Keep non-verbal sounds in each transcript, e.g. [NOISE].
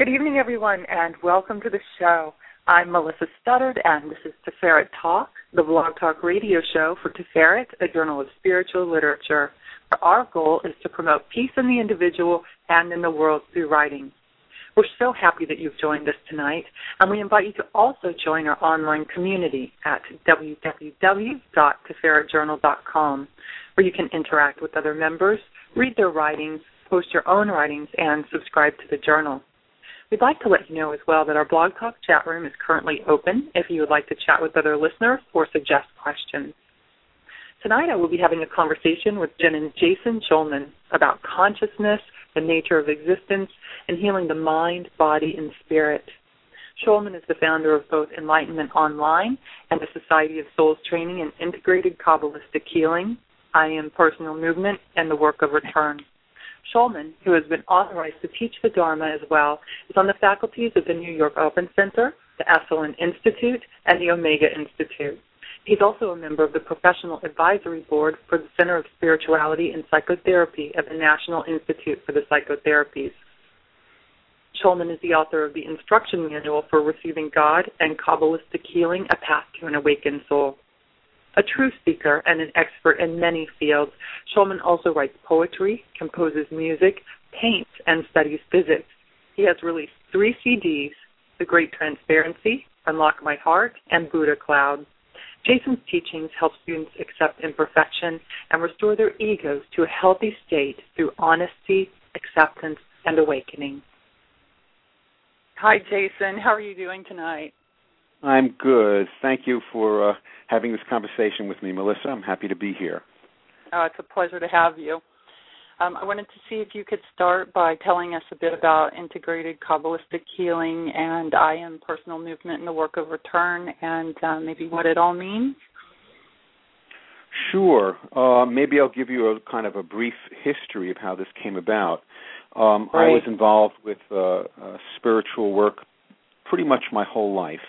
Good evening, everyone, and welcome to the show. I'm Melissa Studdard, and this is Tiferet Talk, the blog talk radio show for Tiferet, a journal of spiritual literature. Our goal is to promote peace in the individual and in the world through writing. We're so happy that you've joined us tonight, and we invite you to also join our online community at www.tiferetjournal.com, where you can interact with other members, read their writings, post your own writings, and subscribe to the journal. We'd like to let you know as well that our Blog Talk chat room is currently open if you would like to chat with other listeners or suggest questions. Tonight I will be having a conversation with Jen and Jason Shulman about consciousness, the nature of existence, and healing the mind, body, and spirit. Shulman is the founder of both Enlightenment Online and the Society of Souls Training and Integrated Kabbalistic Healing, I Am Personal Movement, and the Work of Return. Shulman, who has been authorized to teach the Dharma as well, is on the faculties of the New York Open Center, the Esalen Institute, and the Omega Institute. He's also a member of the Professional Advisory Board for the Center of Spirituality and Psychotherapy at the National Institute for the Psychotherapies. Shulman is the author of the Instruction Manual for Receiving God and Kabbalistic Healing, A Path to an Awakened Soul. A true speaker and an expert in many fields, Shulman also writes poetry, composes music, paints, and studies physics. He has released three CDs The Great Transparency, Unlock My Heart, and Buddha Cloud. Jason's teachings help students accept imperfection and restore their egos to a healthy state through honesty, acceptance, and awakening. Hi, Jason. How are you doing tonight? I'm good. Thank you for uh, having this conversation with me, Melissa. I'm happy to be here. Oh, it's a pleasure to have you. Um, I wanted to see if you could start by telling us a bit about integrated Kabbalistic healing and I am personal movement and the work of return and uh, maybe what it all means. Sure. Uh, maybe I'll give you a kind of a brief history of how this came about. Um, right. I was involved with uh, uh, spiritual work pretty much my whole life.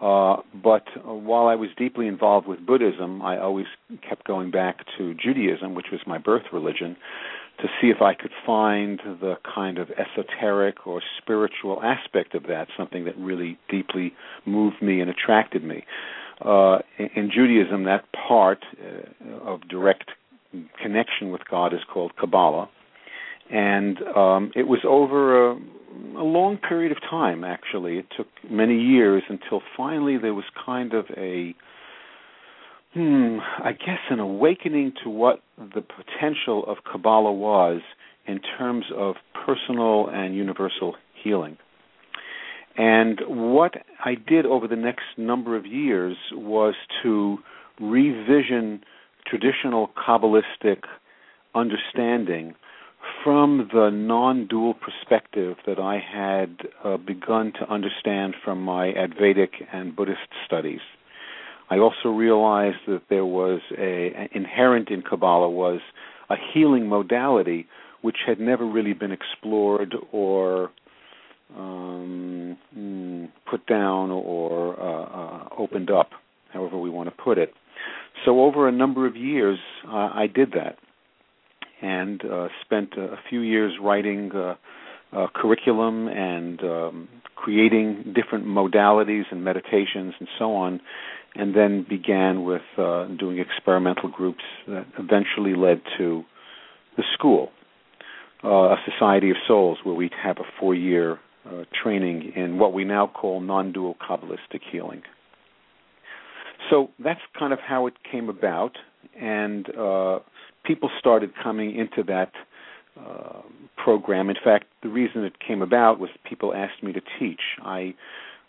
Uh, but while I was deeply involved with Buddhism, I always kept going back to Judaism, which was my birth religion, to see if I could find the kind of esoteric or spiritual aspect of that, something that really deeply moved me and attracted me. Uh, in, in, Judaism, that part uh, of direct connection with God is called Kabbalah, and um, it was over a a long period of time actually. It took many years until finally there was kind of a hmm i guess an awakening to what the potential of kabbalah was in terms of personal and universal healing. And what i did over the next number of years was to revision traditional kabbalistic understanding from the non dual perspective that I had uh, begun to understand from my Advaitic and Buddhist studies. I also realized that there was a inherent in Kabbalah was a healing modality which had never really been explored or um, mm, put down or uh, uh, opened up, however we want to put it. So over a number of years, uh, I did that and uh, spent a few years writing uh, uh, curriculum and um, creating different modalities and meditations and so on, and then began with uh, doing experimental groups that eventually led to the school, uh, a Society of Souls, where we'd have a four-year uh, training in what we now call non-dual Kabbalistic healing. So that's kind of how it came about, and uh, people started coming into that uh, program. In fact, the reason it came about was people asked me to teach. I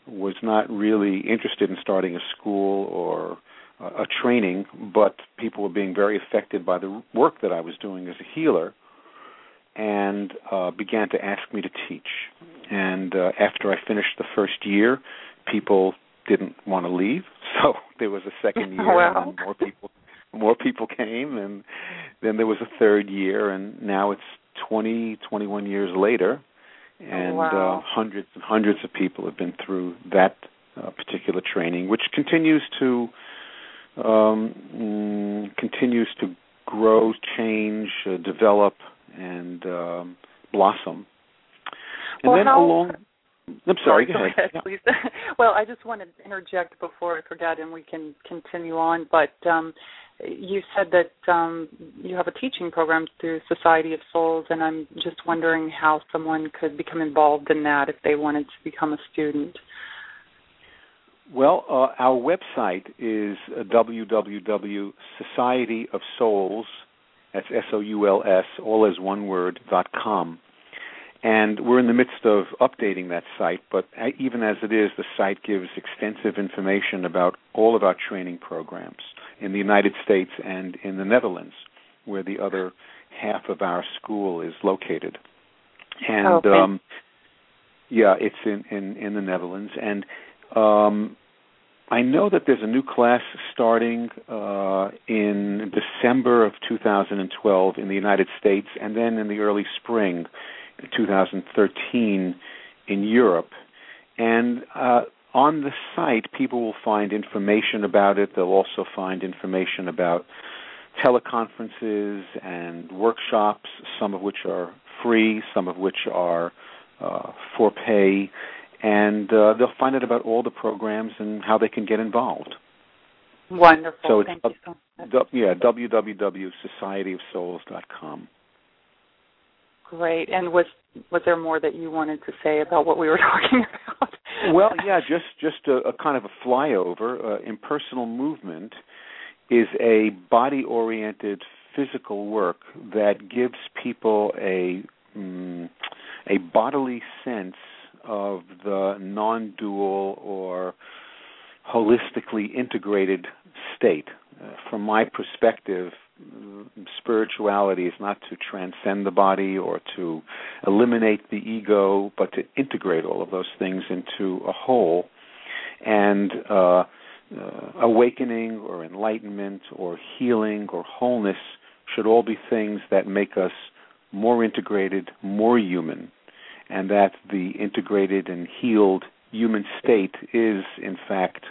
was not really interested in starting a school or uh, a training, but people were being very affected by the work that I was doing as a healer and uh, began to ask me to teach. And uh, after I finished the first year, people didn't want to leave, [LAUGHS] so there was a second year, wow. and more people more people came and then there was a third year and now it's 20 21 years later and oh, wow. uh, hundreds and hundreds of people have been through that uh, particular training which continues to um, mm, continues to grow change uh, develop and um, blossom and well, then how, along I'm sorry. Go, ahead, [LAUGHS] well, I just want to interject before I forget, and we can continue on. But um, you said that um, you have a teaching program through Society of Souls, and I'm just wondering how someone could become involved in that if they wanted to become a student. Well, uh, our website is uh, www.societyofsouls, that's S-O-U-L-S, all as one word, dot com. And we're in the midst of updating that site, but even as it is, the site gives extensive information about all of our training programs in the United States and in the Netherlands, where the other half of our school is located. And okay. um, yeah, it's in, in, in the Netherlands. And um, I know that there's a new class starting uh, in December of 2012 in the United States, and then in the early spring, 2013, in Europe. And uh, on the site, people will find information about it. They'll also find information about teleconferences and workshops, some of which are free, some of which are uh, for pay, and uh, they'll find out about all the programs and how they can get involved. Wonderful. So it's Thank uh, you so much. yeah, www.societyofsouls.com. Great. And was was there more that you wanted to say about what we were [LAUGHS] talking about? well, yeah, just just a, a kind of a flyover. Uh, impersonal movement is a body-oriented physical work that gives people a mm, a bodily sense of the non-dual or holistically integrated state. Uh, from my perspective, spirituality is not to transcend the body or to eliminate the ego, but to integrate all of those things into a whole. And uh, uh, awakening or enlightenment or healing or wholeness should all be things that make us more integrated, more human, and that the integrated and healed human state is, in fact,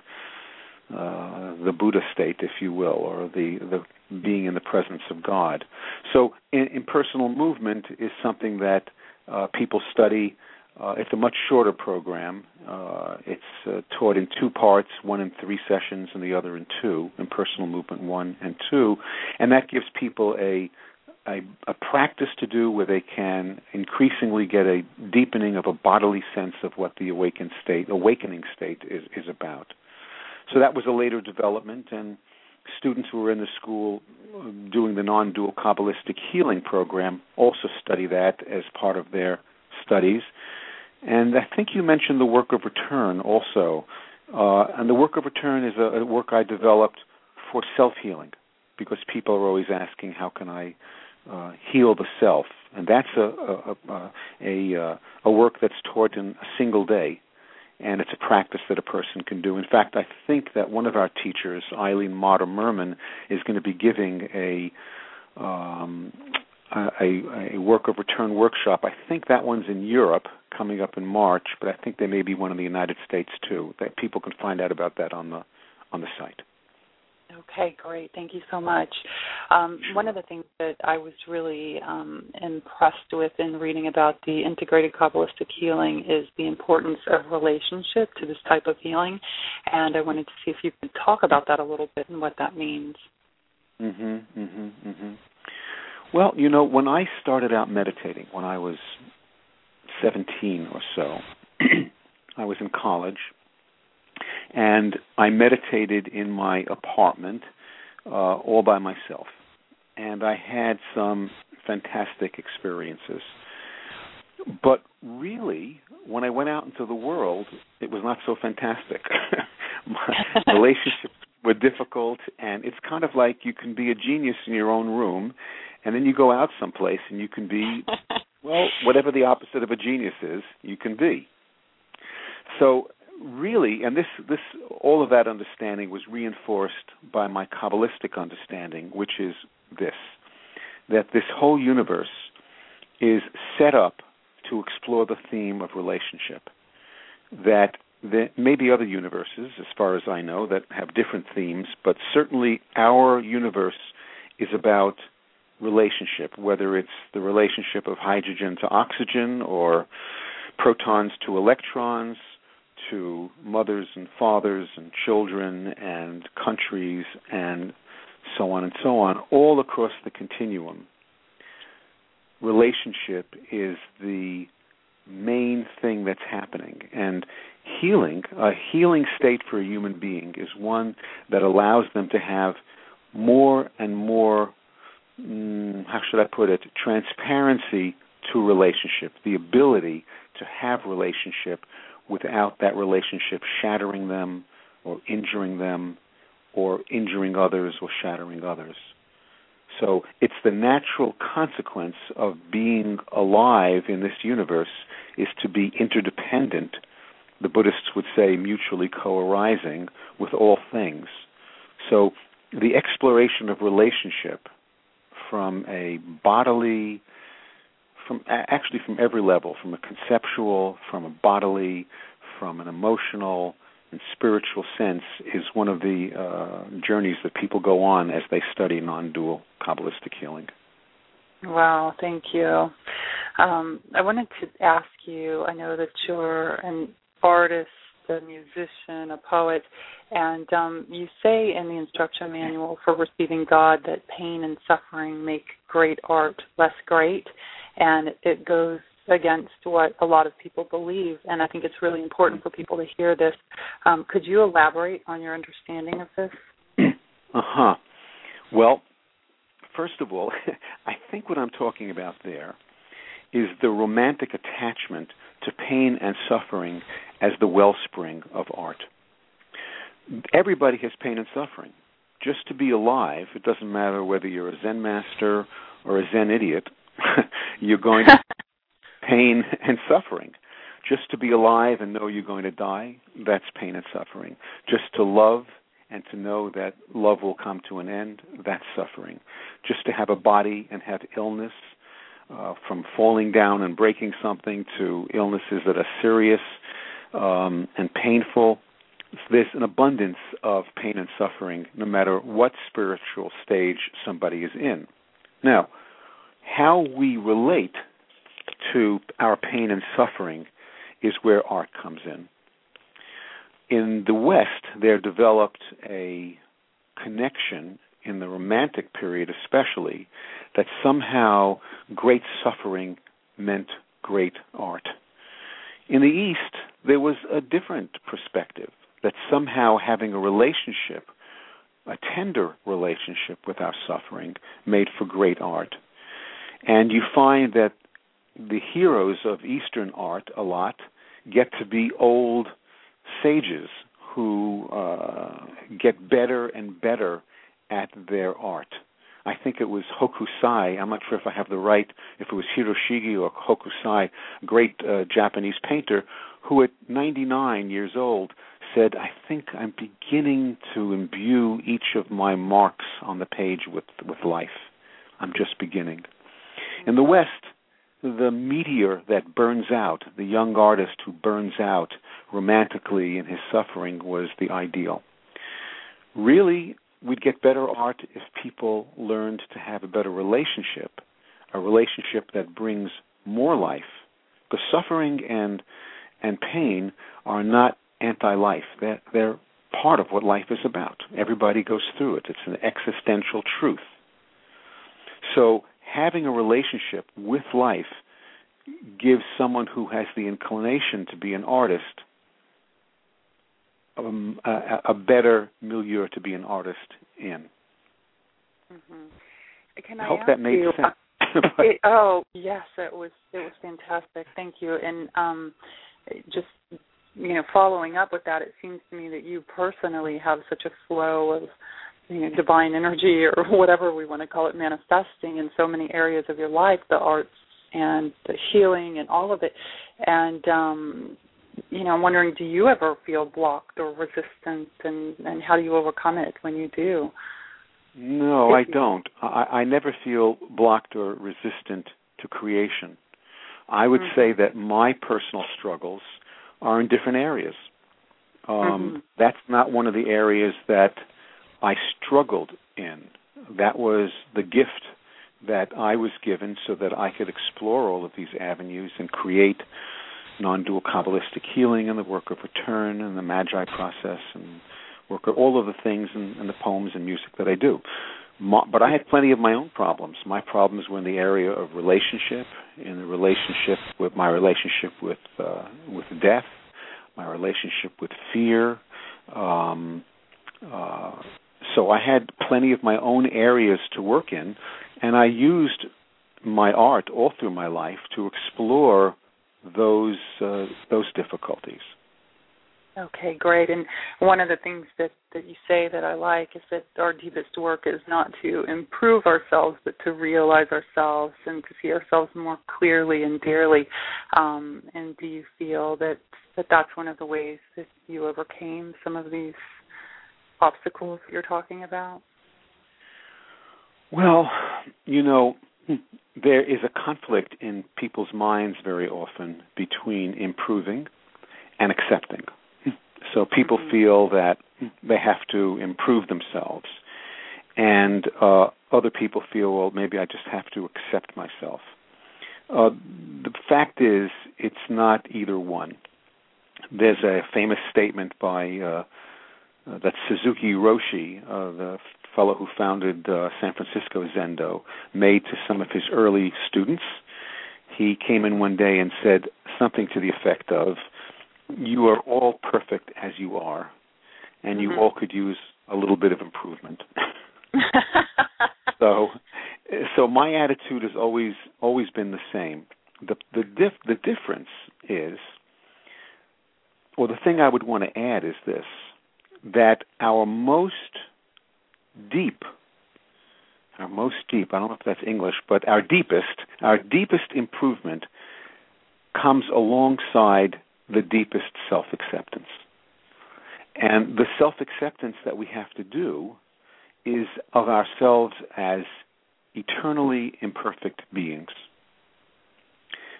uh, the Buddha state, if you will, or the the being in the presence of God. So, in, impersonal movement is something that uh, people study. Uh, it's a much shorter program. Uh, it's uh, taught in two parts, one in three sessions and the other in two, impersonal movement one and two, and that gives people a a, a practice to do where they can increasingly get a deepening of a bodily sense of what the awakened state, awakening state, is is about. So that was a later development, and students who were in the school doing the non-dual Kabbalistic healing program also study that as part of their studies. And I think you mentioned the work of return also. Uh, and the work of return is a, a work I developed for self-healing because people are always asking, how can I uh, heal the self? And that's a a, a, a, uh, a work that's taught in a single day and it's a practice that a person can do. In fact, I think that one of our teachers, Eileen Motter Merman, is going to be giving a um, a, a work of return workshop. I think that one's in Europe coming up in March, but I think there may be one in the United States too. That people can find out about that on the on the site. Okay, great. Thank you so much. Um, sure. One of the things that I was really um, impressed with in reading about the integrated Kabbalistic healing is the importance of relationship to this type of healing. And I wanted to see if you could talk about that a little bit and what that means. Mhm, mhm, mhm. Well, you know, when I started out meditating when I was 17 or so, [CLEARS THROAT] I was in college and I meditated in my apartment uh, all by myself. And I had some fantastic experiences. But really, when I went out into the world, it was not so fantastic. [LAUGHS] my [LAUGHS] relationships were difficult, and it's kind of like you can be a genius in your own room, and then you go out someplace and you can be, [LAUGHS] well, whatever the opposite of a genius is, you can be. So really, and this this all of that understanding was reinforced by my kabbalistic understanding, which is this: that this whole universe is set up to explore the theme of relationship. That there may be other universes, as far as I know, that have different themes, but certainly our universe is about relationship, whether it's the relationship of hydrogen to oxygen or protons to electrons to mothers and fathers and children and countries and so on and so on, all across the continuum. Relationship is the main thing that's happening. And healing, a healing state for a human being, is one that allows them to have more and more, mm, how should I put it, transparency to relationship, the ability to have relationship without that relationship shattering them or injuring them or injuring others or shattering others. So it's the natural consequence of being alive in this universe is to be interdependent. The Buddhists would say mutually co-arising with all things. So the exploration of relationship from a bodily from actually from every level from a conceptual from a bodily from an emotional and spiritual sense is one of the uh, journeys that people go on as they study non-dual Kabbalistic healing. Wow, thank you. Um, I wanted to ask you. I know that you're an artist, a musician, a poet, and um, you say in the instruction manual for receiving God that pain and suffering make great art less great, and it goes against what a lot of people believe, and I think it's really important for people to hear this. Um, could you elaborate on your understanding of this? [CLEARS THROAT] uh huh. Well, first of all, [LAUGHS] I think what I'm talking about there is the romantic attachment to pain and suffering as the wellspring of art. Everybody has pain and suffering. Just to be alive, it doesn't matter whether you're a Zen master or a Zen idiot, [LAUGHS] you're going to [LAUGHS] pain and suffering. Just to be alive and know you're going to die, that's pain and suffering. Just to love and to know that love will come to an end, that's suffering. Just to have a body and have illness, uh, from falling down and breaking something to illnesses that are serious um, and painful, there's an abundance of pain and suffering no matter what spiritual stage somebody is in. Now, how we relate to our pain and suffering is where art comes in. In the West, there developed a connection in the Romantic period, especially, that somehow great suffering meant great art. In the East, there was a different perspective that somehow having a relationship, a tender relationship with our suffering, made for great art. And you find that the heroes of Eastern art a lot get to be old sages who uh, get better and better at their art. I think it was Hokusai. I'm not sure if I have the right, if it was Hiroshige or Hokusai, great uh, Japanese painter, who at 99 years old said, I think I'm beginning to imbue each of my marks on the page with, with life. I'm just beginning. In the West, the meteor that burns out, the young artist who burns out romantically in his suffering was the ideal. Really, we'd get better art if people learned to have a better relationship, a relationship that brings more life. Because suffering and and pain are not anti-life. They're, they're part of what life is about. Everybody goes through it. It's an existential truth. So having a relationship with life gives someone who has the inclination to be an artist um, a, a, better milieu to be an artist in. Mm-hmm. Can I, I hope that made you, sense. [LAUGHS] it, oh yes, it was it was fantastic. Thank you. And um, just you know, following up with that, it seems to me that you personally have such a flow of you know, divine energy or [LAUGHS] whatever we want to call it manifesting in so many areas of your life, the arts and the healing and all of it. And um you know, I'm wondering do you ever feel blocked or resistant and and how do you overcome it when you do? No, I don't. I, I never feel blocked or resistant to creation. I would mm-hmm. say that my personal struggles are in different areas. Um, mm-hmm. That's not one of the areas that I struggled in. That was the gift that I was given so that I could explore all of these avenues and create non-dual Kabbalistic healing and the work of return and the Magi process and work of all of the things and, and the poems and music that I do. but I had plenty of my own problems. My problems were in the area of relationship, in the relationship with my relationship with uh, with death, my relationship with fear. Um, uh, so I had plenty of my own areas to work in, and I used my art all through my life to explore those uh, those difficulties. Okay, great. And one of the things that that you say that I like is that our deepest work is not to improve ourselves, but to realize ourselves and to see ourselves more clearly and dearly. Um, and do you feel that that that's one of the ways that you overcame some of these obstacles you're talking about? Well, you know, there is a conflict in people's minds very often between improving and accepting. So people mm-hmm. feel that they have to improve themselves, and uh, other people feel, well, maybe I just have to accept myself. Uh, the fact is, it's not either one. There's a famous statement by uh, uh, that Suzuki Roshi, uh, the fellow who founded uh, San Francisco Zendo, made to some of his early students. He came in one day and said something to the effect of, "You are all perfect as you are, and you mm-hmm. all could use a little bit of improvement." [LAUGHS] so, so my attitude has always always been the same. The the dif- the difference is, or the thing I would want to add is this: that our most deep, our most deep, I don't know if that's English, but our deepest, our deepest improvement comes alongside the deepest self acceptance. And the self acceptance that we have to do is of ourselves as eternally imperfect beings.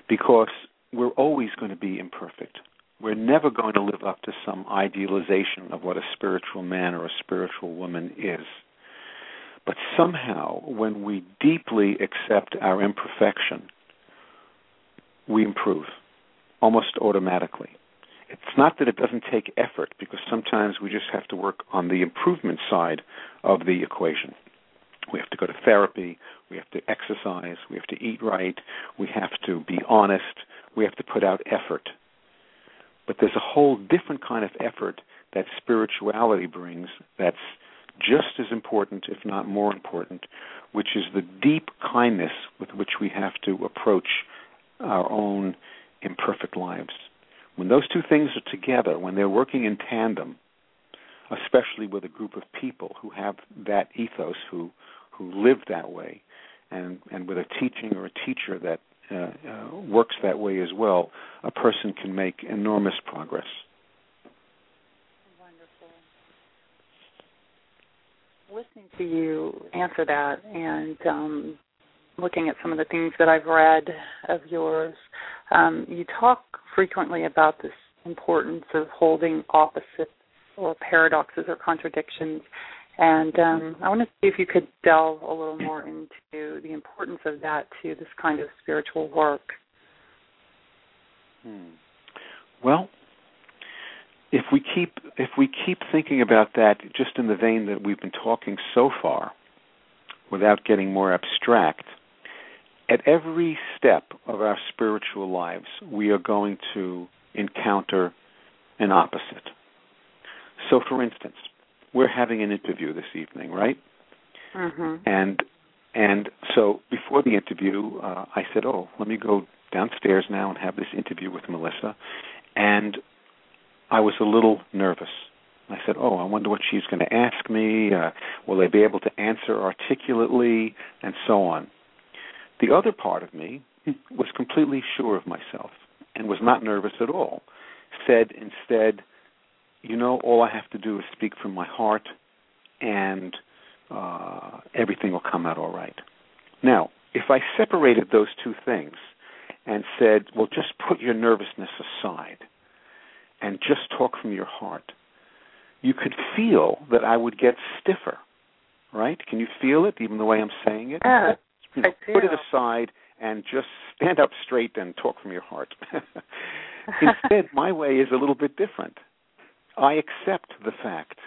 Because we're always going to be imperfect. We're never going to live up to some idealization of what a spiritual man or a spiritual woman is. But somehow, when we deeply accept our imperfection, we improve almost automatically. It's not that it doesn't take effort, because sometimes we just have to work on the improvement side of the equation. We have to go to therapy, we have to exercise, we have to eat right, we have to be honest, we have to put out effort. But there's a whole different kind of effort that spirituality brings that's just as important, if not more important, which is the deep kindness with which we have to approach our own imperfect lives. When those two things are together, when they're working in tandem, especially with a group of people who have that ethos, who who live that way, and and with a teaching or a teacher that uh, uh, works that way as well, a person can make enormous progress. Wonderful. Listening to you answer that and um, looking at some of the things that I've read of yours, um, you talk frequently about this importance of holding opposites or paradoxes or contradictions. And um, I want to see if you could delve a little more into the importance of that to this kind of spiritual work. Hmm. Well, if we keep if we keep thinking about that just in the vein that we've been talking so far, without getting more abstract, at every step of our spiritual lives, we are going to encounter an opposite. So, for instance, we're having an interview this evening, right? Mm-hmm. And and so before the interview, uh, I said, "Oh, let me go downstairs now and have this interview with Melissa." And I was a little nervous. I said, "Oh, I wonder what she's going to ask me. Uh, will I be able to answer articulately, and so on." The other part of me was completely sure of myself and was not nervous at all. Said instead, "You know, all I have to do is speak from my heart, and uh, everything will come out all right." Now, if I separated those two things and said, "Well, just put your nervousness aside," and just talk from your heart, you could feel that I would get stiffer, right? Can you feel it, even the way I'm saying it? Yeah, you know, put it aside and just stand up straight and talk from your heart. [LAUGHS] Instead, my way is a little bit different. I accept the fact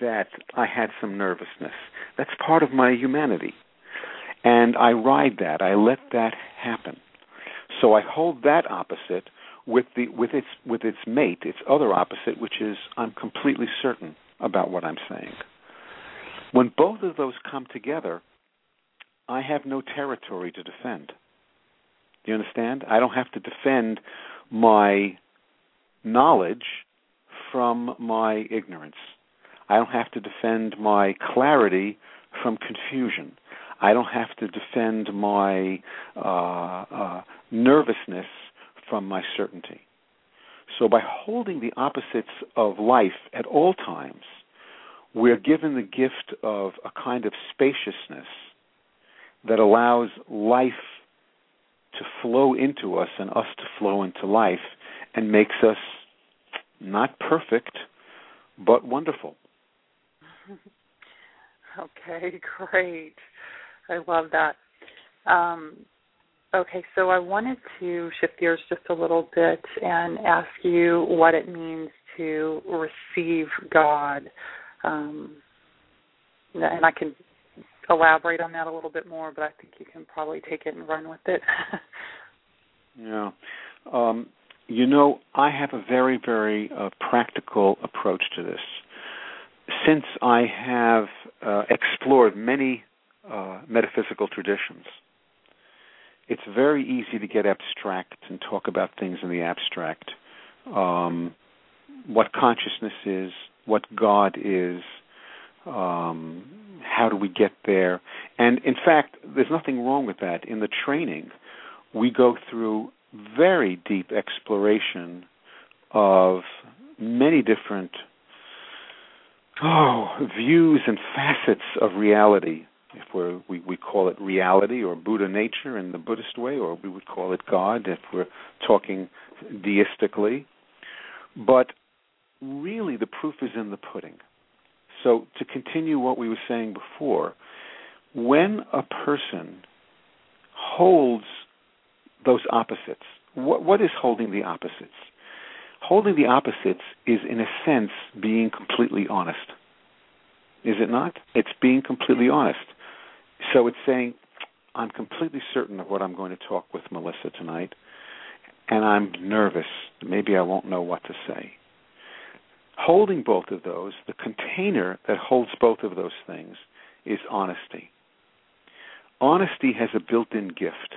that I had some nervousness. That's part of my humanity. And I ride that. I let that happen. So I hold that opposite with the with its with its mate, its other opposite, which is I'm completely certain about what I'm saying. When both of those come together, I have no territory to defend. Do you understand? I don't have to defend my knowledge from my ignorance. I don't have to defend my clarity from confusion. I don't have to defend my uh, uh, nervousness from my certainty. So, by holding the opposites of life at all times, we're given the gift of a kind of spaciousness that allows life to flow into us and us to flow into life and makes us not perfect, but wonderful. [LAUGHS] Okay, great. I love that. Um, okay, so I wanted to shift gears just a little bit and ask you what it means to receive God. Um, and I can elaborate on that a little bit more, but I think you can probably take it and run with it. [LAUGHS] yeah. Um, you know, I have a very, very uh, practical approach to this. Since I have uh, explored many uh, metaphysical traditions, it's very easy to get abstract and talk about things in the abstract. Um, what consciousness is, what God is, um, how do we get there? And in fact, there's nothing wrong with that. In the training, we go through very deep exploration of many different oh views and facets of reality if we're, we we call it reality or Buddha nature in the Buddhist way, or we would call it God if we're talking deistically. But really, the proof is in the pudding. So, to continue what we were saying before, when a person holds those opposites, what, what is holding the opposites? Holding the opposites is, in a sense, being completely honest. Is it not? It's being completely honest. So it's saying, I'm completely certain of what I'm going to talk with Melissa tonight, and I'm nervous. Maybe I won't know what to say. Holding both of those, the container that holds both of those things is honesty. Honesty has a built in gift.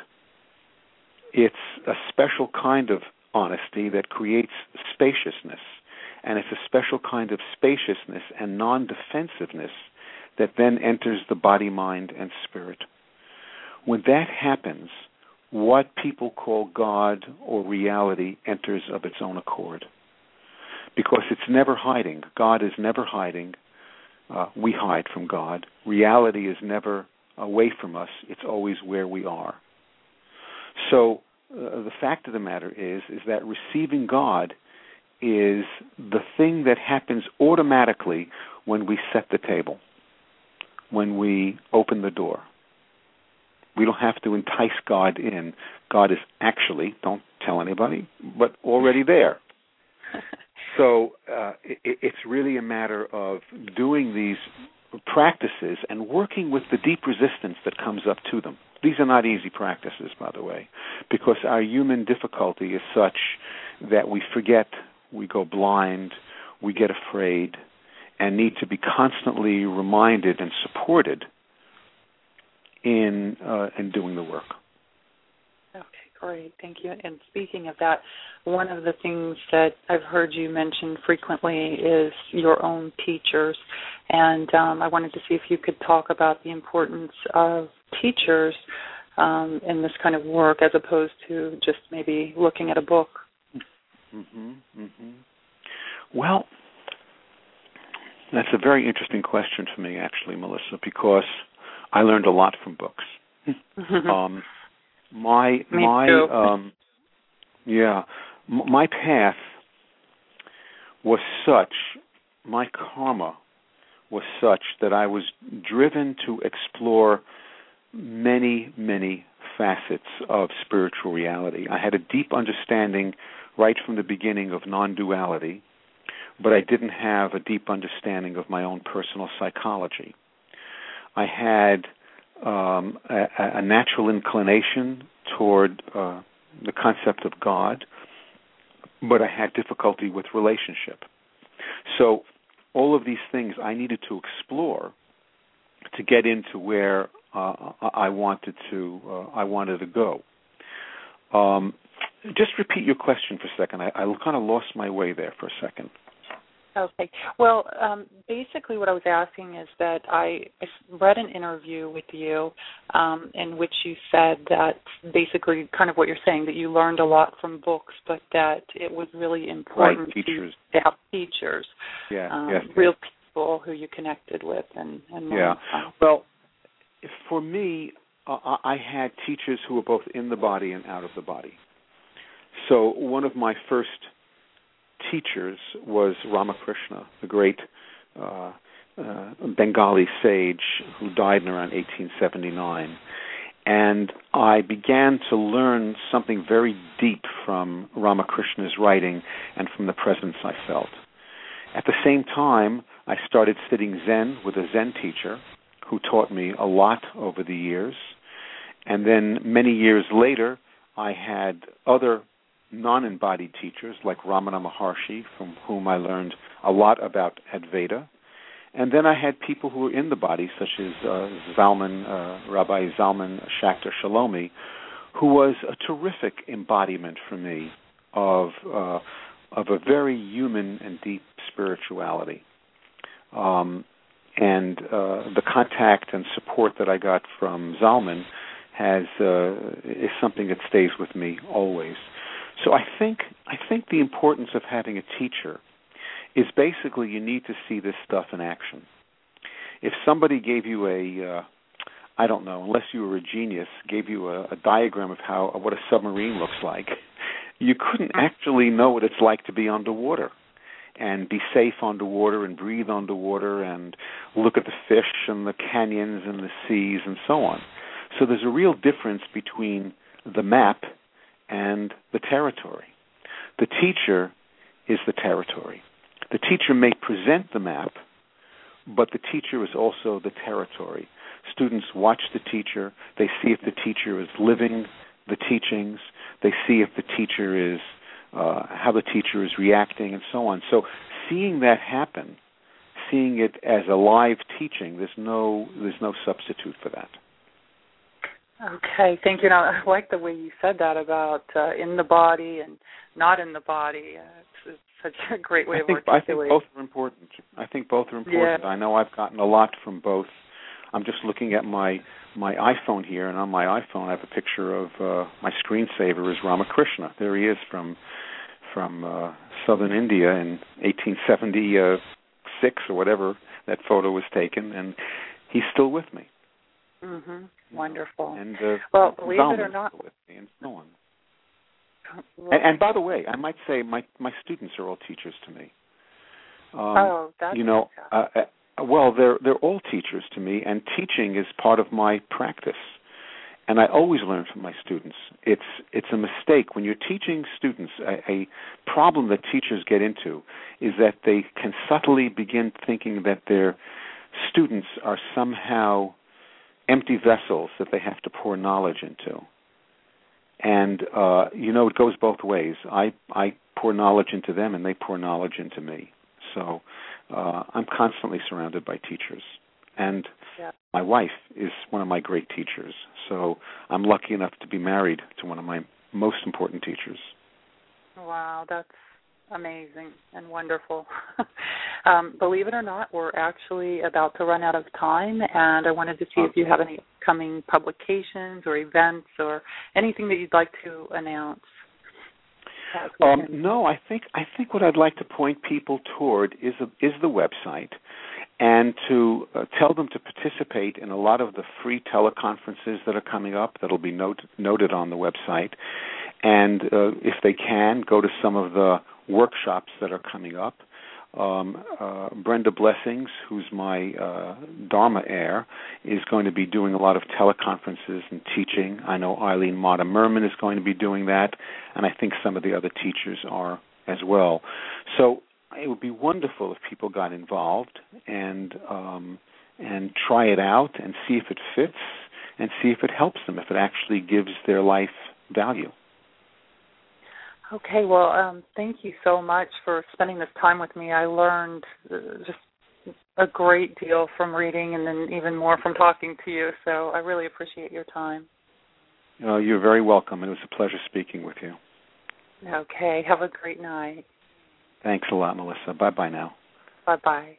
It's a special kind of honesty that creates spaciousness, and it's a special kind of spaciousness and non defensiveness that then enters the body, mind, and spirit. When that happens, what people call God or reality enters of its own accord. Because it's never hiding. God is never hiding. Uh, we hide from God. Reality is never away from us, it's always where we are. So uh, the fact of the matter is is that receiving God is the thing that happens automatically when we set the table when we open the door. We don't have to entice God in. God is actually, don't tell anybody, but already there. [LAUGHS] so uh, it, it's really a matter of doing these practices and working with the deep resistance that comes up to them. These are not easy practices, by the way, because our human difficulty is such that we forget, we go blind, we get afraid, and need to be constantly reminded and supported in uh, in doing the work. Okay, great, thank you. And speaking of that, one of the things that I've heard you mention frequently is your own teachers, and um, I wanted to see if you could talk about the importance of teachers um, in this kind of work, as opposed to just maybe looking at a book. Mm-hmm, mm-hmm. Well, that's a very interesting question for me, actually, Melissa, because I learned a lot from books. [LAUGHS] um, my me my too. um, yeah, m- my path was such, my karma was such that I was driven to explore many, many facets of spiritual reality. I had a deep understanding right from the beginning of non duality, but I didn't have a deep understanding of my own personal psychology. I had um, a, a, natural inclination toward uh, the concept of God, but I had difficulty with relationship. So, all of these things I needed to explore to get into where uh, I wanted to uh, I wanted to go. Um, just repeat your question for a second. I, I kind of lost my way there for a second. Okay. Well, um, basically, what I was asking is that I, I read an interview with you um, in which you said that basically, kind of what you're saying, that you learned a lot from books, but that it was really important right, teachers. to have teachers, yeah, um, yes, real people who you connected with, and, and yeah. Well, for me, uh, I had teachers who were both in the body and out of the body. So one of my first teachers was Ramakrishna, the great uh, uh, Bengali sage who died in around 1879. And I began to learn something very deep from Ramakrishna's writing and from the presence I felt. At the same time, I started sitting Zen with a Zen teacher who taught me a lot over the years. And then many years later, I had other non embodied teachers like Ramana Maharshi, from whom I learned a lot about Advaita. And then I had people who were in the body, such as uh, Zalman, uh, Rabbi Zalman Schachter Shalomi, who was a terrific embodiment for me of uh, of a very human and deep spirituality. Um, and uh, the contact and support that I got from Zalman has uh, is something that stays with me always. So I think I think the importance of having a teacher is basically you need to see this stuff in action. If somebody gave you a uh, I don't know, unless you were a genius, gave you a, a diagram of how what a submarine looks like, you couldn't actually know what it's like to be underwater and be safe underwater and breathe underwater and look at the fish and the canyons and the seas and so on. So there's a real difference between the map and the territory. The teacher is the territory. The teacher may present the map, but the teacher is also the territory. Students watch the teacher, they see if the teacher is living the teachings, they see if the teacher is uh, how the teacher is reacting, and so on. So, seeing that happen, seeing it as a live teaching, there's no there's no substitute for that. Okay, thank you. Now, I like the way you said that about uh, in the body and not in the body. Uh, it's, it's, such a great way I of think, articulating. I think both are important. I think both are important. Yeah. I know I've gotten a lot from both. I'm just looking at my my iPhone here, and on my iPhone I have a picture of uh, my screensaver is Ramakrishna. There he is from from uh, southern India in 1876 or whatever that photo was taken, and he's still with me. Mhm. Wonderful. And uh, well, believe it or not, still with me, and so on. well, And, and by the way, I might say my my students are all teachers to me. Um, oh, that's you know, uh, uh, well, they're they're all teachers to me, and teaching is part of my practice. And I always learn from my students. It's it's a mistake when you're teaching students. A, a problem that teachers get into is that they can subtly begin thinking that their students are somehow empty vessels that they have to pour knowledge into. And uh, you know, it goes both ways. I I pour knowledge into them, and they pour knowledge into me. So uh, I'm constantly surrounded by teachers, and yeah. my wife is one of my great teachers. So I'm lucky enough to be married to one of my most important teachers. Wow, that's amazing and wonderful. [LAUGHS] um, believe it or not, we're actually about to run out of time, and I wanted to see if you have any upcoming publications or events or anything that you'd like to announce. Um, no, I think I think what I'd like to point people toward is a, is the website, and to uh, tell them to participate in a lot of the free teleconferences that are coming up. That'll be note, noted on the website, and uh, if they can, go to some of the workshops that are coming up. Um, uh, Brenda Blessings, who's my uh, Dharma heir, is going to be doing a lot of teleconferences and teaching. I know Eileen Mata Merman is going to be doing that, and I think some of the other teachers are as well. So it would be wonderful if people got involved and um, and try it out and see if it fits and see if it helps them, if it actually gives their life value. Okay, well, um, thank you so much for spending this time with me. I learned uh, just a great deal from reading and then even more from talking to you, so I really appreciate your time. Uh, you're very welcome. It was a pleasure speaking with you. Okay, have a great night. Thanks a lot, Melissa. Bye bye now. Bye bye.